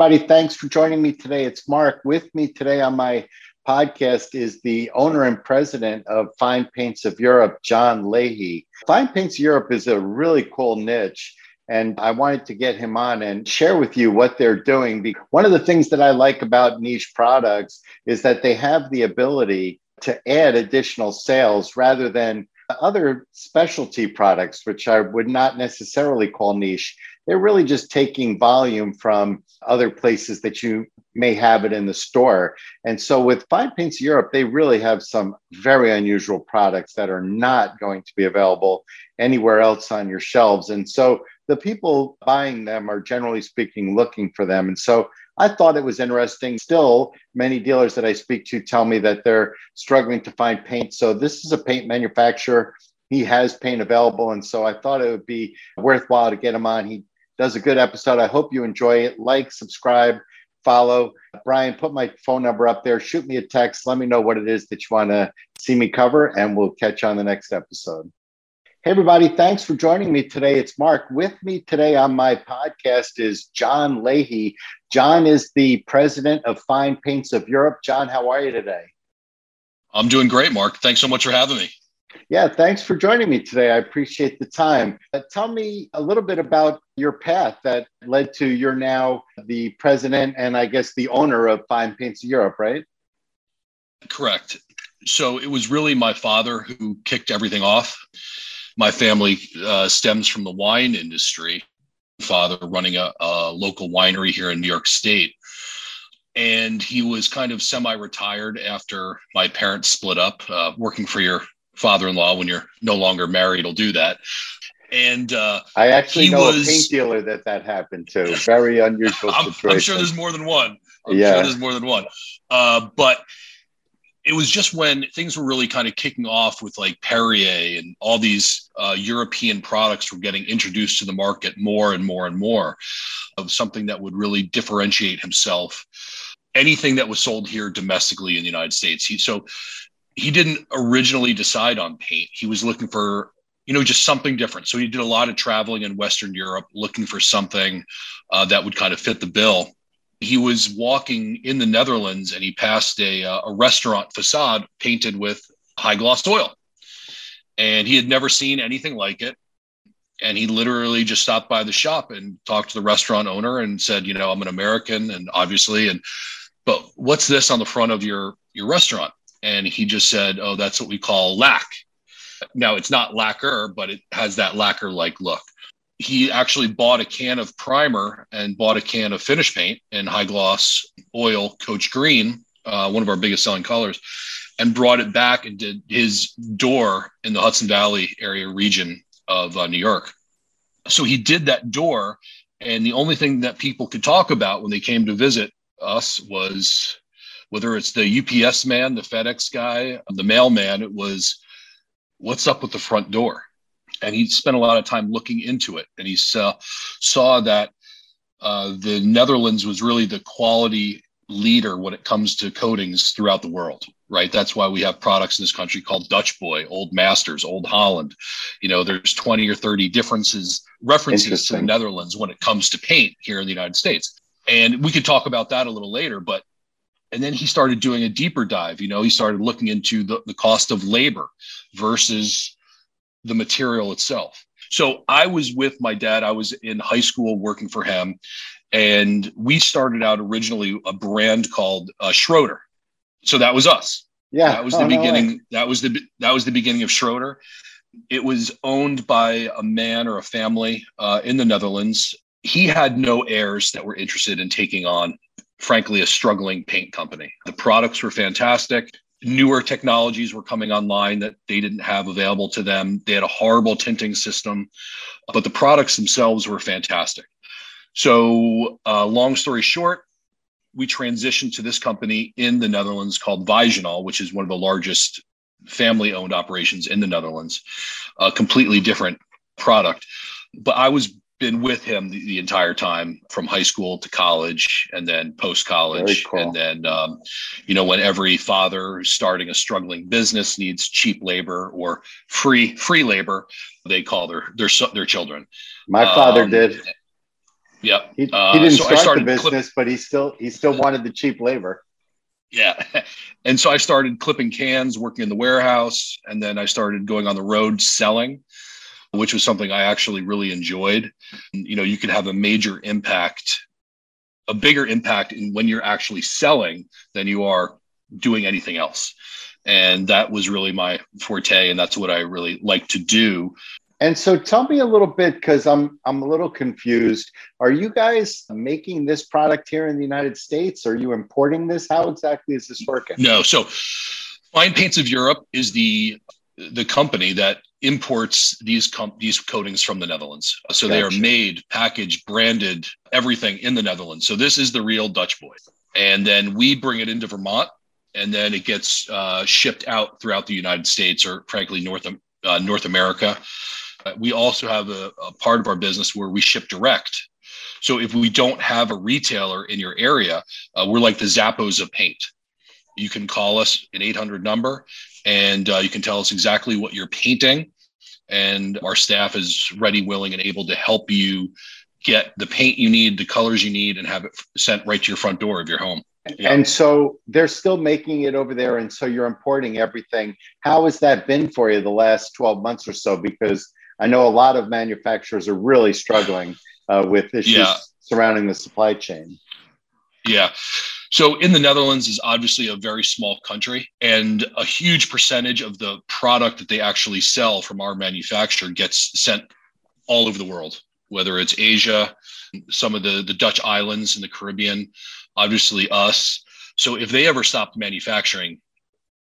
Everybody. Thanks for joining me today. It's Mark. With me today on my podcast is the owner and president of Fine Paints of Europe, John Leahy. Fine Paints Europe is a really cool niche. And I wanted to get him on and share with you what they're doing. One of the things that I like about niche products is that they have the ability to add additional sales rather than other specialty products, which I would not necessarily call niche they're really just taking volume from other places that you may have it in the store. And so with Fine Paints Europe, they really have some very unusual products that are not going to be available anywhere else on your shelves. And so the people buying them are generally speaking looking for them. And so I thought it was interesting. Still, many dealers that I speak to tell me that they're struggling to find paint. So this is a paint manufacturer he has paint available. And so I thought it would be worthwhile to get him on. He does a good episode. I hope you enjoy it. Like, subscribe, follow. Brian, put my phone number up there. Shoot me a text. Let me know what it is that you want to see me cover, and we'll catch you on the next episode. Hey, everybody. Thanks for joining me today. It's Mark. With me today on my podcast is John Leahy. John is the president of Fine Paints of Europe. John, how are you today? I'm doing great, Mark. Thanks so much for having me. Yeah, thanks for joining me today. I appreciate the time. Uh, tell me a little bit about your path that led to you're now the president and I guess the owner of Fine Paints Europe, right? Correct. So it was really my father who kicked everything off. My family uh, stems from the wine industry. Father running a, a local winery here in New York State and he was kind of semi-retired after my parents split up uh, working for your father-in-law when you're no longer married will do that and uh, I actually know was, a paint dealer that that happened to. Very unusual I'm, situation. I'm sure there's more than one. I'm yeah. sure there's more than one. Uh, but it was just when things were really kind of kicking off with like Perrier and all these uh, European products were getting introduced to the market more and more and more of something that would really differentiate himself. Anything that was sold here domestically in the United States. He, so he didn't originally decide on paint. He was looking for, you know, just something different. So he did a lot of traveling in Western Europe, looking for something uh, that would kind of fit the bill. He was walking in the Netherlands and he passed a, uh, a restaurant facade painted with high gloss oil. And he had never seen anything like it. And he literally just stopped by the shop and talked to the restaurant owner and said, you know, I'm an American and obviously, and but what's this on the front of your your restaurant? And he just said, "Oh, that's what we call lac." Now it's not lacquer, but it has that lacquer-like look. He actually bought a can of primer and bought a can of finish paint in high gloss oil, Coach Green, uh, one of our biggest selling colors, and brought it back and did his door in the Hudson Valley area region of uh, New York. So he did that door, and the only thing that people could talk about when they came to visit us was whether it's the UPS man, the FedEx guy, the mailman, it was what's up with the front door. And he spent a lot of time looking into it. And he saw, saw that uh, the Netherlands was really the quality leader when it comes to coatings throughout the world right that's why we have products in this country called dutch boy old masters old holland you know there's 20 or 30 differences references to the netherlands when it comes to paint here in the united states and we could talk about that a little later but and then he started doing a deeper dive you know he started looking into the, the cost of labor versus the material itself. So i was with my dad i was in high school working for him and we started out originally a brand called uh, schroeder. So that was us. Yeah. That was the oh, beginning no that was the that was the beginning of schroeder. It was owned by a man or a family uh, in the netherlands. He had no heirs that were interested in taking on frankly, a struggling paint company. The products were fantastic. Newer technologies were coming online that they didn't have available to them. They had a horrible tinting system, but the products themselves were fantastic. So, uh, long story short, we transitioned to this company in the Netherlands called Wijzonol, which is one of the largest family owned operations in the Netherlands, a completely different product. But I was been with him the, the, entire time from high school to college and then post college cool. and then um, you know when every father starting a struggling business needs cheap labor or free free labor they call their their their children my father um, did Yeah. He, uh, he didn't so start the business, clip- but he still he still wanted the cheap labor. Yeah. And so I started clipping cans, working in the warehouse, and then I started going on the road selling, which was something I actually really enjoyed. You know, you can have a major impact, a bigger impact in when you're actually selling than you are doing anything else. And that was really my forte, and that's what I really like to do. And so tell me a little bit because I'm I'm a little confused. Are you guys making this product here in the United States? Are you importing this? How exactly is this working? No. So Fine Paints of Europe is the the company that imports these com- these coatings from the Netherlands. So gotcha. they are made, packaged, branded, everything in the Netherlands. So this is the real Dutch boy. And then we bring it into Vermont and then it gets uh, shipped out throughout the United States or frankly North uh, North America. Uh, we also have a, a part of our business where we ship direct. So if we don't have a retailer in your area, uh, we're like the Zappos of paint. You can call us an 800 number and uh, you can tell us exactly what you're painting. And our staff is ready, willing, and able to help you get the paint you need, the colors you need, and have it sent right to your front door of your home. Yeah. And so they're still making it over there. And so you're importing everything. How has that been for you the last 12 months or so? Because I know a lot of manufacturers are really struggling uh, with issues yeah. surrounding the supply chain. Yeah. So in the Netherlands is obviously a very small country, and a huge percentage of the product that they actually sell from our manufacturer gets sent all over the world, whether it's Asia, some of the, the Dutch islands in the Caribbean, obviously us. So if they ever stopped manufacturing,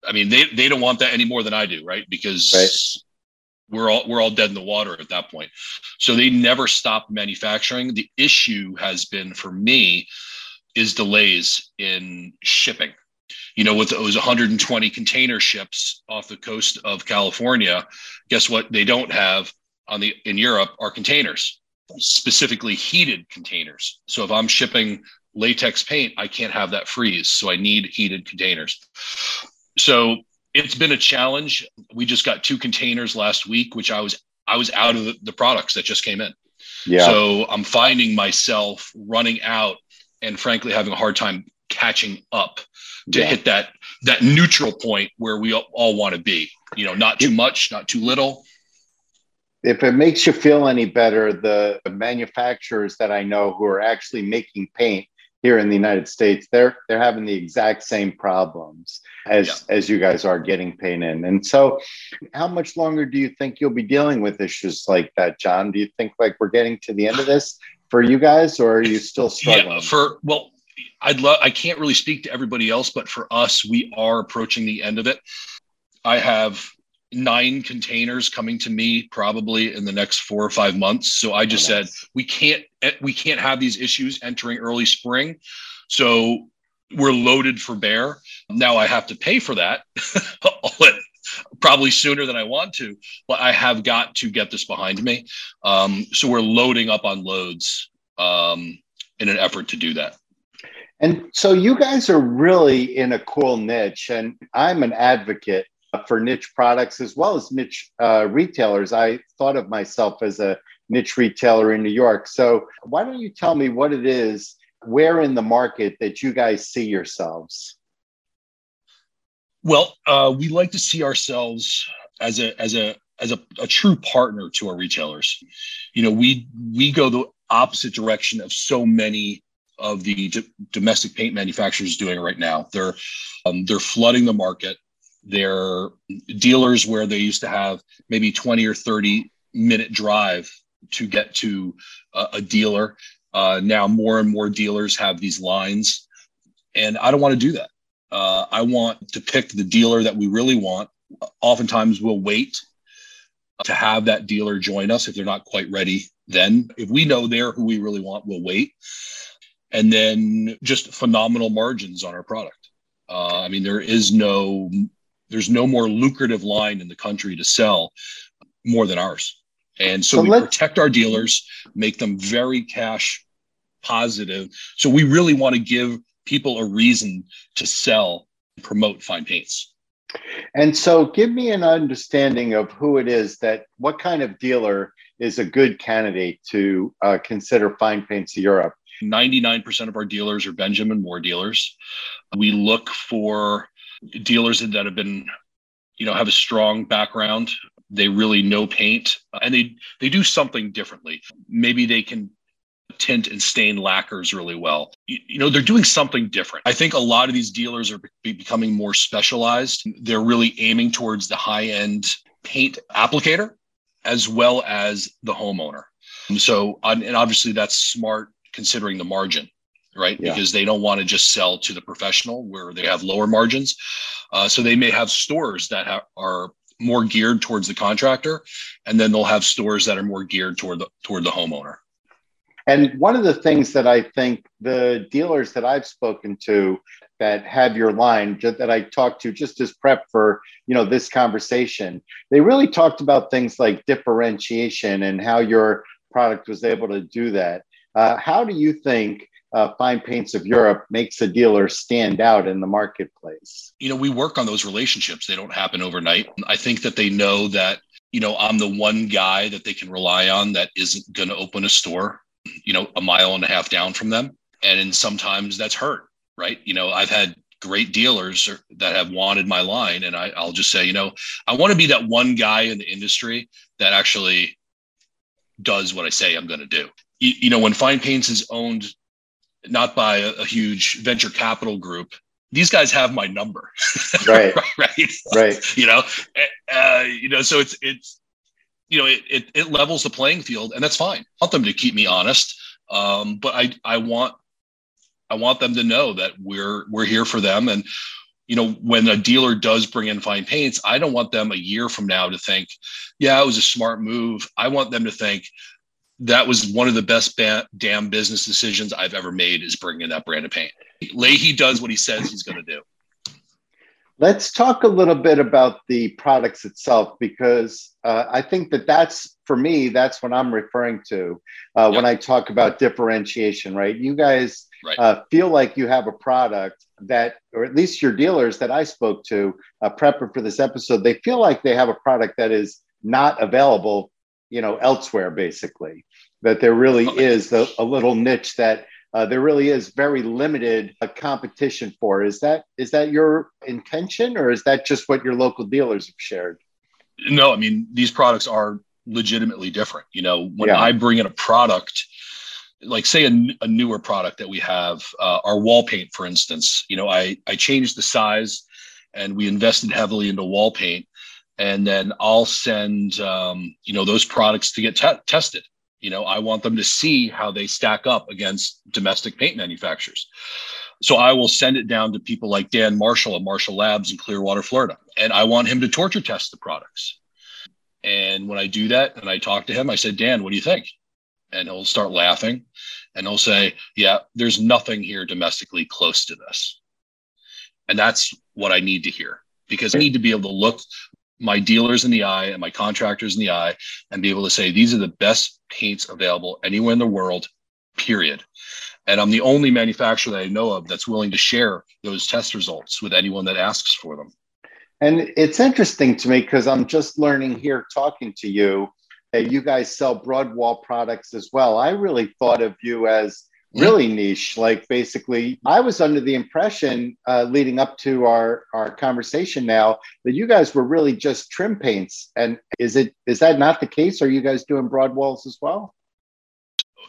I mean, they, they don't want that any more than I do, right? Because right we're all we're all dead in the water at that point. So they never stopped manufacturing. The issue has been for me is delays in shipping. You know, with those 120 container ships off the coast of California, guess what? They don't have on the in Europe are containers, specifically heated containers. So if I'm shipping latex paint, I can't have that freeze. So I need heated containers. So it's been a challenge. We just got two containers last week, which I was I was out of the, the products that just came in. Yeah. So I'm finding myself running out and frankly having a hard time catching up to yeah. hit that that neutral point where we all want to be. You know, not too much, not too little. If it makes you feel any better, the manufacturers that I know who are actually making paint here in the United States, they're they're having the exact same problems as yeah. as you guys are getting paint in. And so, how much longer do you think you'll be dealing with issues like that, John? Do you think like we're getting to the end of this for you guys, or are you still struggling? Yeah, for well, I'd love. I can't really speak to everybody else, but for us, we are approaching the end of it. I have nine containers coming to me probably in the next four or five months. So I just oh, nice. said we can't eh, we can't have these issues entering early spring. So we're loaded for bear. Now I have to pay for that probably sooner than I want to, but I have got to get this behind me. Um, so we're loading up on loads um, in an effort to do that. And so you guys are really in a cool niche, and I'm an advocate for niche products as well as niche uh, retailers. I thought of myself as a niche retailer in New York. So, why don't you tell me what it is, where in the market that you guys see yourselves? Well, uh, we like to see ourselves as a as a as a, a true partner to our retailers. You know, we we go the opposite direction of so many of the d- domestic paint manufacturers doing right now. They're um, they're flooding the market their dealers where they used to have maybe 20 or 30 minute drive to get to a, a dealer. Uh, now more and more dealers have these lines, and I don't want to do that. Uh, I want to pick the dealer that we really want. Oftentimes, we'll wait to have that dealer join us if they're not quite ready. Then, if we know they're who we really want, we'll wait. And then just phenomenal margins on our product. Uh, I mean, there is no there's no more lucrative line in the country to sell more than ours. And so, so we protect our dealers, make them very cash positive. So we really want to give people a reason to sell and promote fine paints. And so give me an understanding of who it is that what kind of dealer is a good candidate to uh, consider Fine Paints to Europe? 99% of our dealers are Benjamin Moore dealers. We look for dealers that have been, you know, have a strong background. They really know paint and they they do something differently. Maybe they can tint and stain lacquers really well. You, you, know, they're doing something different. I think a lot of these dealers are be- becoming more specialized. They're really aiming towards the high end paint applicator as well as the homeowner. So, and obviously that's smart considering the margin, right? Yeah. Because they don't want to just sell to the professional where they have lower margins. Uh, so they may have stores that ha- are more geared towards the contractor, and then they'll have stores that are more geared toward the toward the homeowner. And one of the things that I think the dealers that I've spoken to that have your line that I talked to just as prep for you know this conversation, they really talked about things like differentiation and how your product was able to do that. Uh, how do you think uh, Fine Paints of Europe makes a dealer stand out in the marketplace? You know, we work on those relationships. They don't happen overnight. I think that they know that, you know, I'm the one guy that they can rely on that isn't going to open a store you know, a mile and a half down from them. And sometimes that's hurt, right? You know, I've had great dealers that have wanted my line. And I, I'll just say, you know, I want to be that one guy in the industry that actually does what I say I'm going to do. You, you, know, when Fine Paints is owned not by a, a huge venture capital group, these guys have my number. Right. right. Right. you know, uh, you know, so it's, it's, you know, it, it, it, levels the playing field and that's fine. I want them to keep me honest. Um, but I, I want, I want them to know that we're, we're here for them. And, you know, when a dealer does bring in fine paints, I don't want them a year from now to think, yeah, it was a smart move. I want them to think that was one of the best ba- damn business decisions I've ever made is bringing in that brand of paint. Leahy does what he says he's going to do. Let's talk a little bit about the products itself because uh, I think that that's for me that's what I'm referring to uh, yep. when I talk about differentiation. Right? You guys right. Uh, feel like you have a product that, or at least your dealers that I spoke to, uh, prepper for this episode, they feel like they have a product that is not available, you know, elsewhere. Basically, that there really is a, a little niche that uh, there really is very limited uh, competition for. Is that is that your intention, or is that just what your local dealers have shared? No, I mean these products are legitimately different. You know, when yeah. I bring in a product, like say a, a newer product that we have, uh, our wall paint, for instance. You know, I I changed the size, and we invested heavily into wall paint, and then I'll send um, you know those products to get te- tested you know, I want them to see how they stack up against domestic paint manufacturers. So I will send it down to people like Dan Marshall at Marshall Labs in Clearwater, Florida. And I want him to torture test the products. And when I do that and I talk to him, I said, Dan, what do you think? And he'll start laughing and he'll say, Yeah, there's nothing here domestically close to this. And that's what I need to hear because I need to be able to look my dealers in the eye and my contractors in the eye and be able to say these are the best paints available anywhere in the world period. And i'm the only manufacturer that i know of that's willing to share those test results with anyone that asks for them. And it's interesting to me because i'm just learning here talking to you that you guys sell broad wall products as well. I really thought of you as really niche. Like basically i was under the impression uh, leading up to our our conversation now that you guys were really just trim paints. And is it is that not the case? Are you guys doing broad walls as well?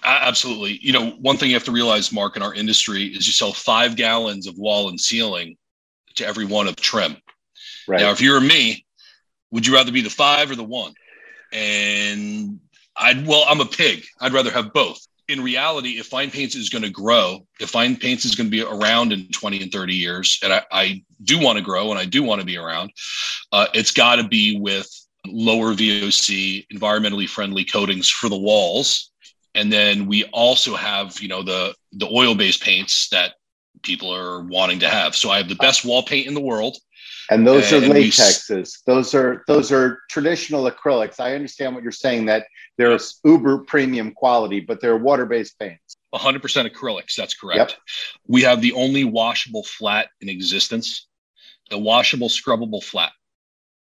Absolutely. You know one thing you have to realize mark in our industry is you sell five gallons of wall and ceiling to every one of trim. Right. Now if you're me would you rather be the five or the one? And i'd well i'm a pig. I'd rather have both in reality, if fine paints is going to grow, if fine paints is going to be around in 20 and 30 years, and I, I do want to grow and I do want to be around, uh, it's got to be with lower VOC, environmentally friendly coatings for the walls. And then we also have, you know, the the oil-based paints that people are wanting to have. So I have the best wall paint in the world. And those and, are latexes. those are those are traditional acrylics. I understand what you're saying that they're uber premium quality, but they're water-based paints. 100% acrylics. That's correct. Yep. We have the only washable flat in existence, the washable scrubbable flat.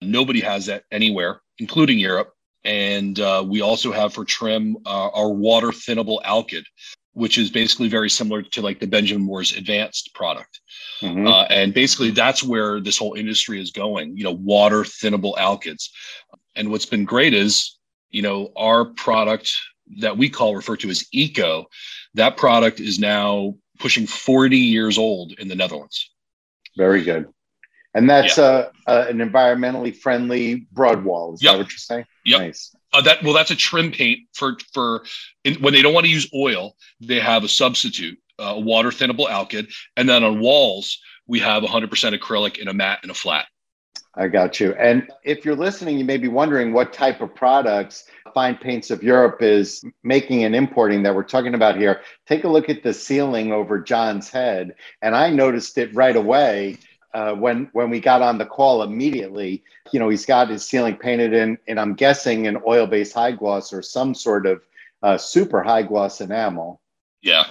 Nobody has that anywhere, including Europe. And uh, we also have for trim uh, our water thinnable alkyd, which is basically very similar to like the Benjamin Moore's advanced product. Mm-hmm. Uh, and basically, that's where this whole industry is going. You know, water thinnable alkyds. And what's been great is, you know, our product that we call referred to as Eco, that product is now pushing 40 years old in the Netherlands. Very good. And that's yeah. uh, uh, an environmentally friendly broad wall. Is yep. that what you're saying? Yep. Nice. Uh, that well, that's a trim paint for for in, when they don't want to use oil. They have a substitute, a water thinnable alkyd, and then on walls we have 100% acrylic in a matte and a flat. I got you. And if you're listening, you may be wondering what type of products Fine Paints of Europe is making and importing that we're talking about here. Take a look at the ceiling over John's head, and I noticed it right away uh, when when we got on the call immediately. You know, he's got his ceiling painted in, and I'm guessing an oil-based high gloss or some sort of uh, super high gloss enamel. Yeah,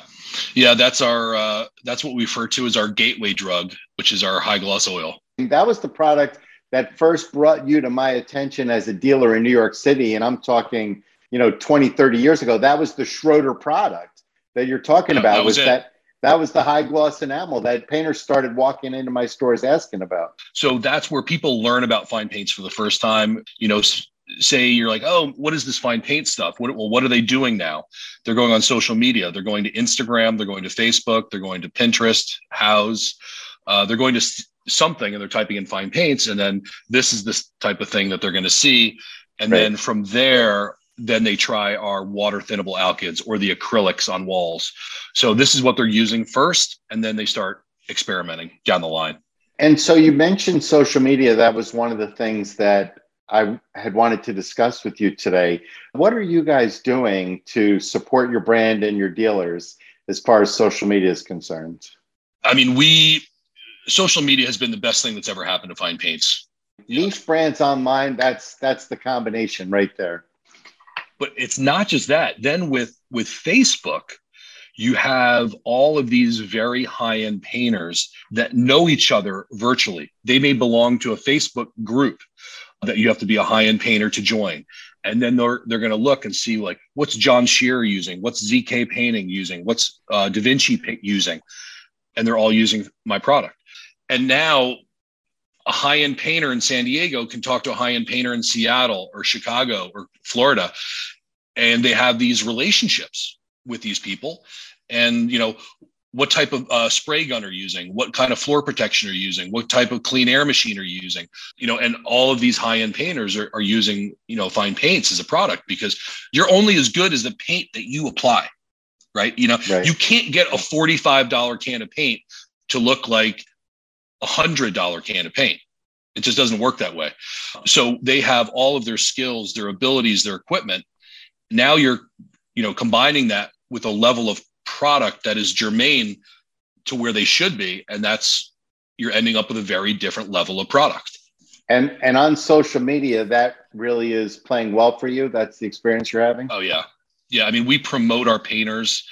yeah, that's our uh, that's what we refer to as our gateway drug, which is our high gloss oil. That was the product that first brought you to my attention as a dealer in New York City, and I'm talking, you know, 20, 30 years ago. That was the Schroeder product that you're talking yeah, about. That was, was that that was the high gloss enamel that painters started walking into my stores asking about. So that's where people learn about fine paints for the first time. You know, say you're like, oh, what is this fine paint stuff? What, well, what are they doing now? They're going on social media. They're going to Instagram. They're going to Facebook. They're going to Pinterest, Houzz. Uh, they're going to something and they're typing in fine paints. And then this is this type of thing that they're going to see. And right. then from there, then they try our water thinnable alkyds or the acrylics on walls. So this is what they're using first, and then they start experimenting down the line. And so you mentioned social media. That was one of the things that I had wanted to discuss with you today. What are you guys doing to support your brand and your dealers as far as social media is concerned? I mean, we social media has been the best thing that's ever happened to Fine Paints. Niche brands online, that's that's the combination right there. But it's not just that. Then with with Facebook, you have all of these very high-end painters that know each other virtually. They may belong to a Facebook group that you have to be a high-end painter to join. And then they're they're going to look and see like what's John Shearer using, what's ZK Painting using, what's uh, Da Vinci using, and they're all using my product. And now a high-end painter in San Diego can talk to a high-end painter in Seattle or Chicago or Florida, and they have these relationships with these people. And you know, what type of uh, spray gun are you using? What kind of floor protection are you using? What type of clean air machine are you using? You know and all of these high end painters are, are using you know fine paints as a product because you're only as good as the paint that you apply right? You know right. you can't get a $45 can of paint to look like a hundred dollar can of paint. It just doesn't work that way. So they have all of their skills their abilities their equipment. Now you're you know combining that with a level of product that is germane to where they should be and that's you're ending up with a very different level of product. And and on social media that really is playing well for you? That's the experience you're having? Oh yeah. Yeah i mean we promote our painters.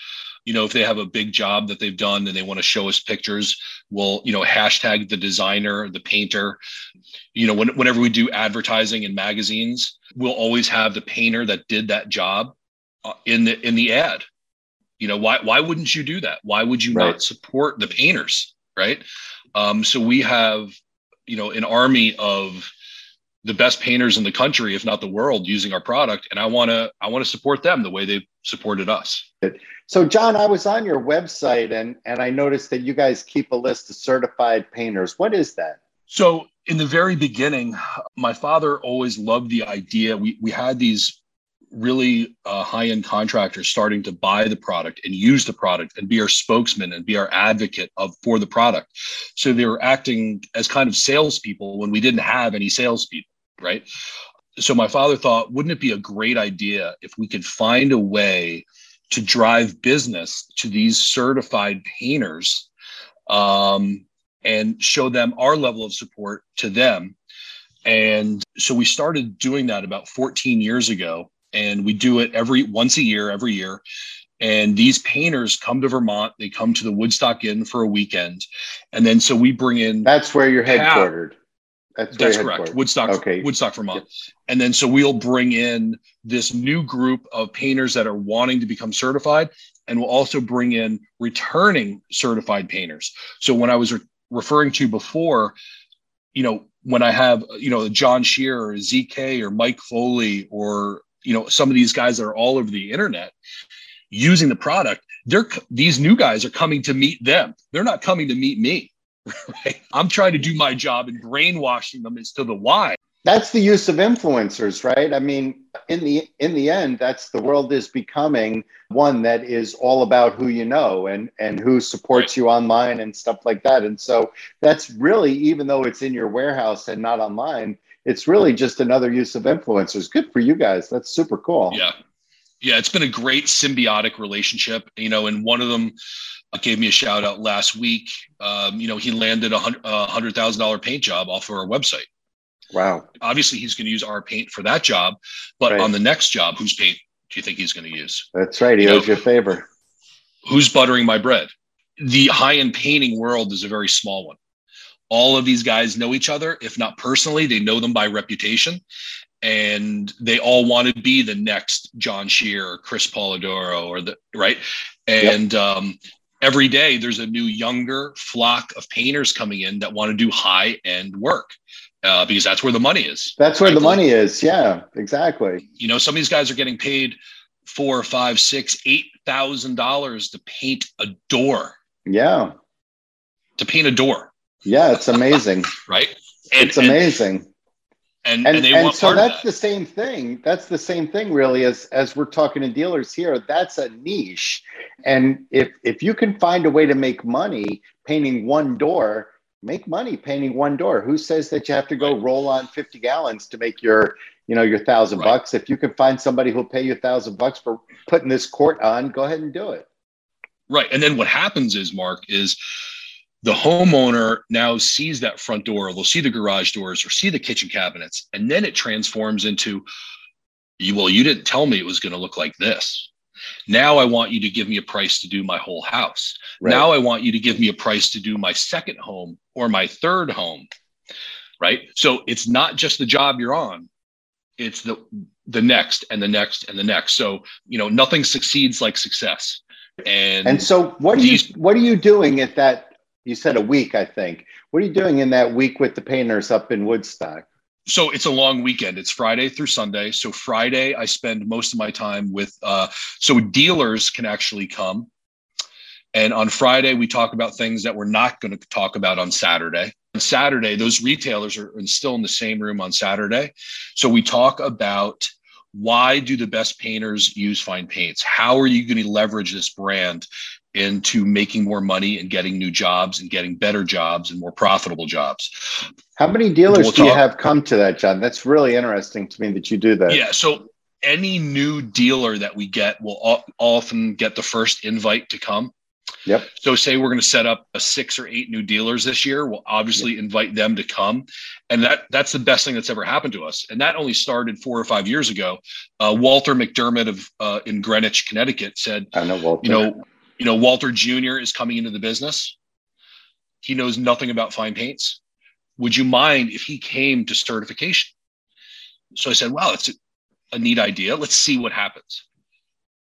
You know if they have a big job that they've done and they want to show us pictures we'll you know hashtag the designer the painter. You know when, whenever we do advertising in magazines we'll always have the painter that did that job uh, in the in the ad you know, why why wouldn't you do that? Why would you right. not support the painters? Right. Um, so we have, you know, an army of the best painters in the country, if not the world, using our product. And I want to I want to support them the way they've supported us. So, John, I was on your website and and I noticed that you guys keep a list of certified painters. What is that? So, in the very beginning, my father always loved the idea. We we had these really uh, high end contractors starting to buy the product and use the product and be our spokesman and be our advocate of for the product. So they were acting as kind of salespeople when we didn't have any salespeople, right? So my father thought, wouldn't it be a great idea if we could find a way to drive business to these certified painters um, and show them our level of support to them and so we started doing that about 14 years ago and we do it every once a year, every year. And these painters come to Vermont. They come to the Woodstock Inn for a weekend, and then so we bring in. That's where you're headquartered. That's, That's correct. Woodstock, okay. Woodstock, Vermont. Yes. And then so we'll bring in this new group of painters that are wanting to become certified, and we'll also bring in returning certified painters. So when I was re- referring to before, you know, when I have you know John Shear or ZK or Mike Foley or you know some of these guys that are all over the internet using the product, they're these new guys are coming to meet them. They're not coming to meet me. Right? I'm trying to do my job and brainwashing them as to the why. That's the use of influencers, right? I mean, in the in the end, that's the world is becoming one that is all about who you know and and who supports you online and stuff like that. And so that's really, even though it's in your warehouse and not online, it's really just another use of influencers. Good for you guys. That's super cool. Yeah. Yeah, it's been a great symbiotic relationship, you know, and one of them gave me a shout out last week. Um, you know, he landed a hundred thousand dollar paint job off of our website. Wow. Obviously, he's going to use our paint for that job, but right. on the next job, whose paint do you think he's going to use? That's right. He you owes know, you a favor. Who's buttering my bread? The high end painting world is a very small one. All of these guys know each other, if not personally, they know them by reputation. And they all want to be the next John Shear or Chris Polidoro or the right. And yep. um, every day there's a new younger flock of painters coming in that want to do high end work uh, because that's where the money is. That's where the money is. Yeah, exactly. You know, some of these guys are getting paid four, five, six, eight thousand dollars to paint a door. Yeah. To paint a door. Yeah, it's amazing. right. And, it's amazing. And and, and, and so that's that. the same thing. That's the same thing, really, as as we're talking to dealers here. That's a niche, and if if you can find a way to make money painting one door, make money painting one door. Who says that you have to go right. roll on 50 gallons to make your, you know, your thousand right. bucks? If you can find somebody who'll pay you a thousand bucks for putting this court on, go ahead and do it. Right. And then what happens is, Mark, is the homeowner now sees that front door, or they'll see the garage doors or see the kitchen cabinets, and then it transforms into, you well, you didn't tell me it was going to look like this. Now I want you to give me a price to do my whole house. Right. Now I want you to give me a price to do my second home or my third home. Right. So it's not just the job you're on, it's the the next and the next and the next. So, you know, nothing succeeds like success. And and so what are these, you what are you doing at that you said a week, I think. What are you doing in that week with the painters up in Woodstock? so it's a long weekend. It's Friday through Sunday. So Friday, I spend most of my time with. Uh, so dealers can actually come, and on Friday we talk about things that we're not going to talk about on Saturday. On Saturday, those retailers are still in the same room on Saturday, so we talk about why do the best painters use fine paints? How are you going to leverage this brand into making more money and getting new jobs and getting better jobs and more profitable jobs. How many dealers we'll do you have come to that, John? That's really interesting to me that you do that. Yeah. So any new dealer that we get will often get the first invite to come. Yep. So say we're going to set up a six or eight new dealers this year. We'll obviously yep. invite them to come, and that that's the best thing that's ever happened to us. And that only started four or five years ago. Uh, Walter McDermott of uh, in Greenwich, Connecticut, said, "I know Walter. You know, you know, Walter Jr. is coming into the business. He knows nothing about fine paints. Would you mind if he came to certification? So I said, wow, that's a, a neat idea. Let's see what happens.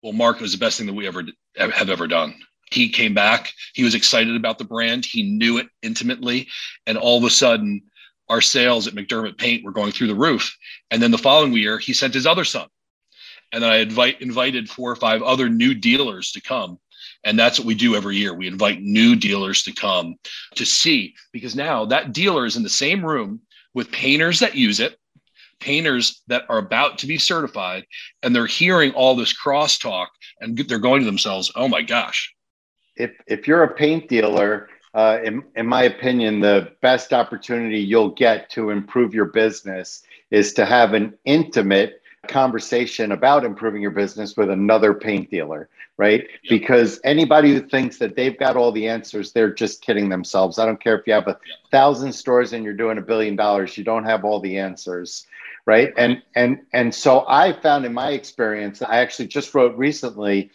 Well, Mark was the best thing that we ever have ever done. He came back. He was excited about the brand. He knew it intimately. And all of a sudden, our sales at McDermott Paint were going through the roof. And then the following year, he sent his other son. And then I invite, invited four or five other new dealers to come and that's what we do every year. We invite new dealers to come to see because now that dealer is in the same room with painters that use it, painters that are about to be certified, and they're hearing all this crosstalk and they're going to themselves, oh my gosh. If, if you're a paint dealer, uh, in, in my opinion, the best opportunity you'll get to improve your business is to have an intimate conversation about improving your business with another paint dealer, right? Because anybody who thinks that they've got all the answers, they're just kidding themselves. I don't care if you have a thousand stores and you're doing a billion dollars, you don't have all the answers, right? And and and so I found in my experience, I actually just wrote recently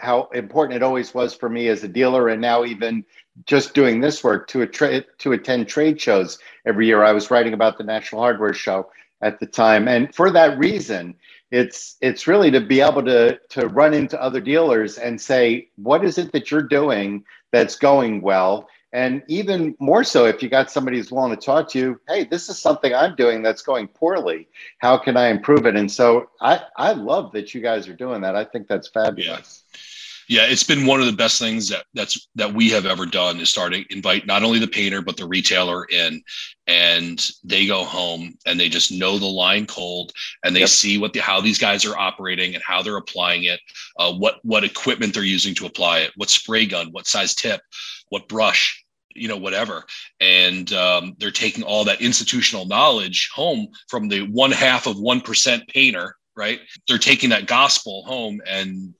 how important it always was for me as a dealer, and now even just doing this work to tra- to attend trade shows every year. I was writing about the National Hardware Show at the time, and for that reason, it's it's really to be able to to run into other dealers and say, what is it that you're doing that's going well? And even more so, if you got somebody who's willing to talk to you, hey, this is something I'm doing that's going poorly. How can I improve it? And so I, I love that you guys are doing that. I think that's fabulous. Yeah. Yeah, it's been one of the best things that that's that we have ever done is starting invite not only the painter but the retailer in, and they go home and they just know the line cold and they yep. see what the how these guys are operating and how they're applying it, uh, what what equipment they're using to apply it, what spray gun, what size tip, what brush you know whatever and um, they're taking all that institutional knowledge home from the one half of 1% painter right they're taking that gospel home and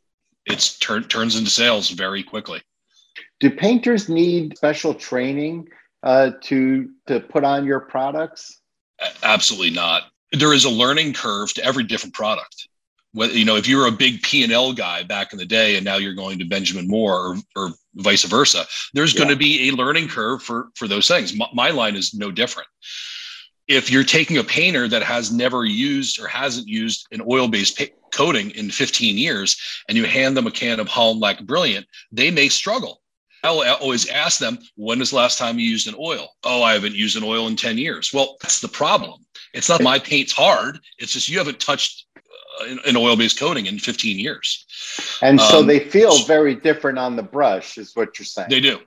it's turn, turns into sales very quickly. Do painters need special training uh, to to put on your products? Absolutely not. There is a learning curve to every different product. You know if you're a big p&l guy back in the day and now you're going to benjamin moore or, or vice versa there's yeah. going to be a learning curve for for those things. My, my line is no different if you're taking a painter that has never used or hasn't used an oil-based pa- coating in 15 years and you hand them a can of Holland Lac Brilliant, they may struggle. I'll always ask them, when was the last time you used an oil? Oh, I haven't used an oil in 10 years. Well, that's the problem. It's not my paint's hard. It's just you haven't touched an oil-based coating in 15 years. And so um, they feel very different on the brush, is what you're saying. They do.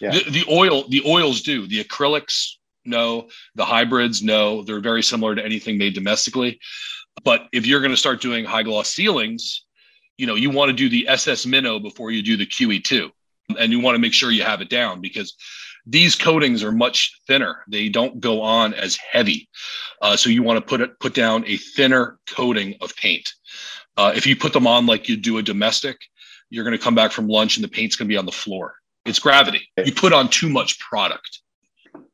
Yeah. The, the oil, the oils do. The acrylics, no. The hybrids, no. They're very similar to anything made domestically. But if you're going to start doing high gloss ceilings, you know, you want to do the SS Minnow before you do the QE2. And you want to make sure you have it down because these coatings are much thinner. They don't go on as heavy. Uh, so you want to put it put down a thinner coating of paint. Uh, if you put them on like you do a domestic, you're going to come back from lunch and the paint's going to be on the floor. It's gravity. You put on too much product.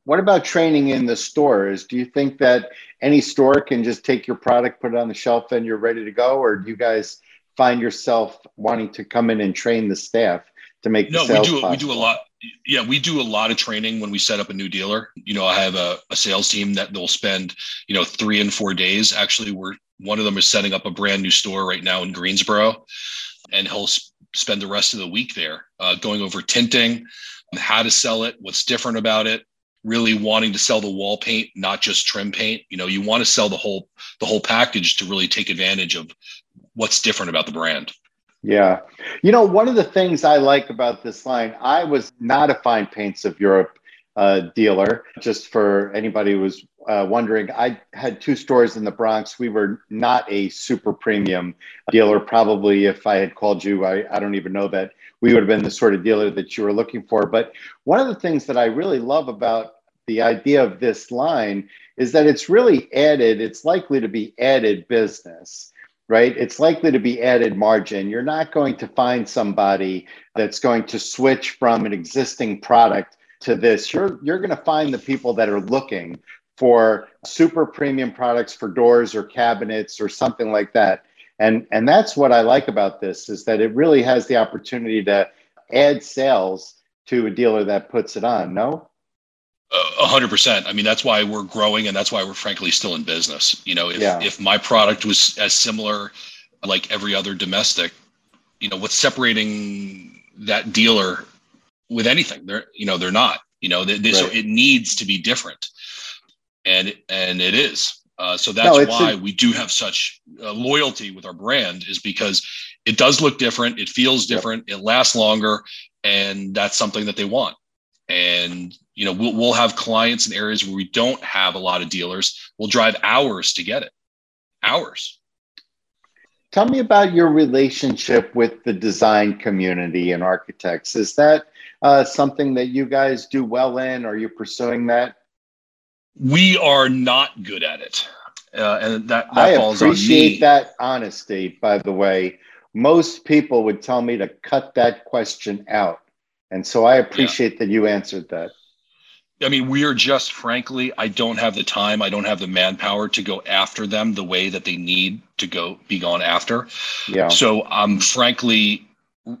What about training in the stores? Do you think that any store can just take your product, put it on the shelf, and you're ready to go, or do you guys find yourself wanting to come in and train the staff to make no, we do we do a lot yeah, we do a lot of training when we set up a new dealer. You know, I have a, a sales team that they'll spend, you know, three and four days. Actually, we're one of them is setting up a brand new store right now in Greensboro, and he'll sp- spend the rest of the week there, uh, going over tinting, how to sell it, what's different about it, really wanting to sell the wall paint, not just trim paint. You know, you want to sell the whole the whole package to really take advantage of what's different about the brand. Yeah. You know, one of the things I like about this line, I was not a Fine Paints of Europe uh, dealer. Just for anybody who was uh, wondering, I had two stores in the Bronx. We were not a super premium dealer. Probably if I had called you, I, I don't even know that we would have been the sort of dealer that you were looking for. But one of the things that I really love about the idea of this line is that it's really added, it's likely to be added business right? It's likely to be added margin. You're not going to find somebody that's going to switch from an existing product to this. You're you're going to find the people that are looking for super premium products for doors or cabinets or something like that. And and that's what I like about this is that it really has the opportunity to add sales to a dealer that puts it on. No? A hundred percent. I mean, that's why we're growing, and that's why we're frankly still in business. You know, if yeah. if my product was as similar, like every other domestic, you know, what's separating that dealer with anything? They're you know they're not. You know, they, they, right. so it needs to be different, and and it is. Uh, so that's no, why a- we do have such uh, loyalty with our brand, is because it does look different, it feels different, yep. it lasts longer, and that's something that they want. And you know we'll, we'll have clients in areas where we don't have a lot of dealers we'll drive hours to get it hours. Tell me about your relationship with the design community and architects. Is that uh, something that you guys do well in? Are you pursuing that we are not good at it uh, and that, that I appreciate that honesty by the way most people would tell me to cut that question out and so I appreciate yeah. that you answered that. I mean, we are just frankly, I don't have the time, I don't have the manpower to go after them the way that they need to go be gone after. Yeah. So I'm frankly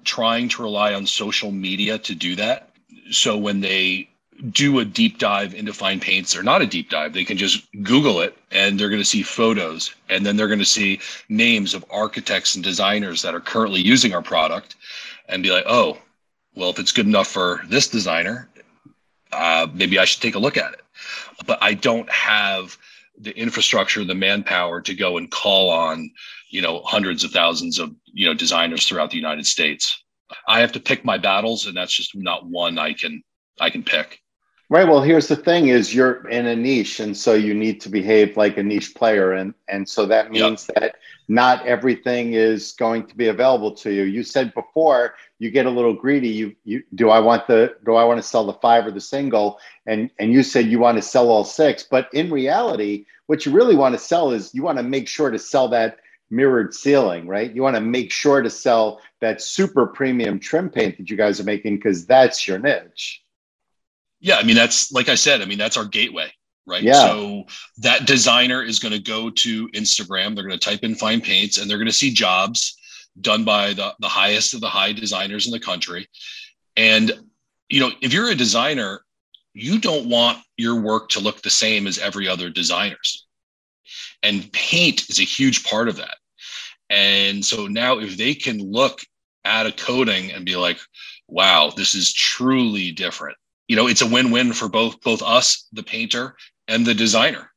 trying to rely on social media to do that. So when they do a deep dive into fine paints or not a deep dive, they can just Google it and they're going to see photos and then they're going to see names of architects and designers that are currently using our product and be like, oh, well, if it's good enough for this designer, uh, maybe I should take a look at it. But I don't have the infrastructure, the manpower to go and call on, you know, hundreds of thousands of, you know, designers throughout the United States. I have to pick my battles, and that's just not one I can I can pick. Right. Well, here's the thing: is you're in a niche, and so you need to behave like a niche player, and and so that means yep. that not everything is going to be available to you. You said before you get a little greedy. You you do I want the do I want to sell the five or the single? And and you said you want to sell all six, but in reality, what you really want to sell is you want to make sure to sell that mirrored ceiling, right? You want to make sure to sell that super premium trim paint that you guys are making because that's your niche. Yeah, I mean that's like I said. I mean that's our gateway, right? Yeah. So that designer is going to go to Instagram. They're going to type in fine paints, and they're going to see jobs done by the the highest of the high designers in the country. And you know, if you're a designer, you don't want your work to look the same as every other designer's. And paint is a huge part of that. And so now, if they can look at a coating and be like, wow, this is truly different you know it's a win-win for both both us the painter and the designer.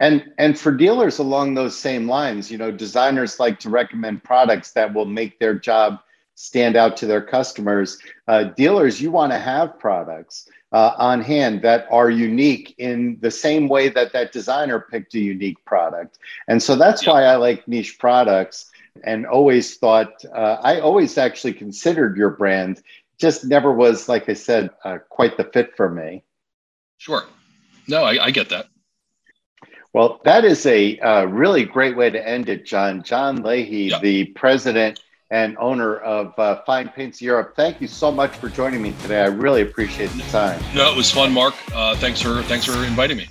And and for dealers along those same lines you know designers like to recommend products that will make their job stand out to their customers. Uh, dealers you want to have products uh, on hand that are unique in the same way that that designer picked a unique product. And so that's why i like niche products and always thought uh, i always actually considered your brand just never was, like I said, uh, quite the fit for me. Sure. No, I, I get that. Well, that is a uh, really great way to end it, John. John Leahy, yep. the president and owner of uh, Fine Paints Europe. Thank you so much for joining me today. I really appreciate the time. No, it was fun, Mark. Uh, thanks for thanks for inviting me.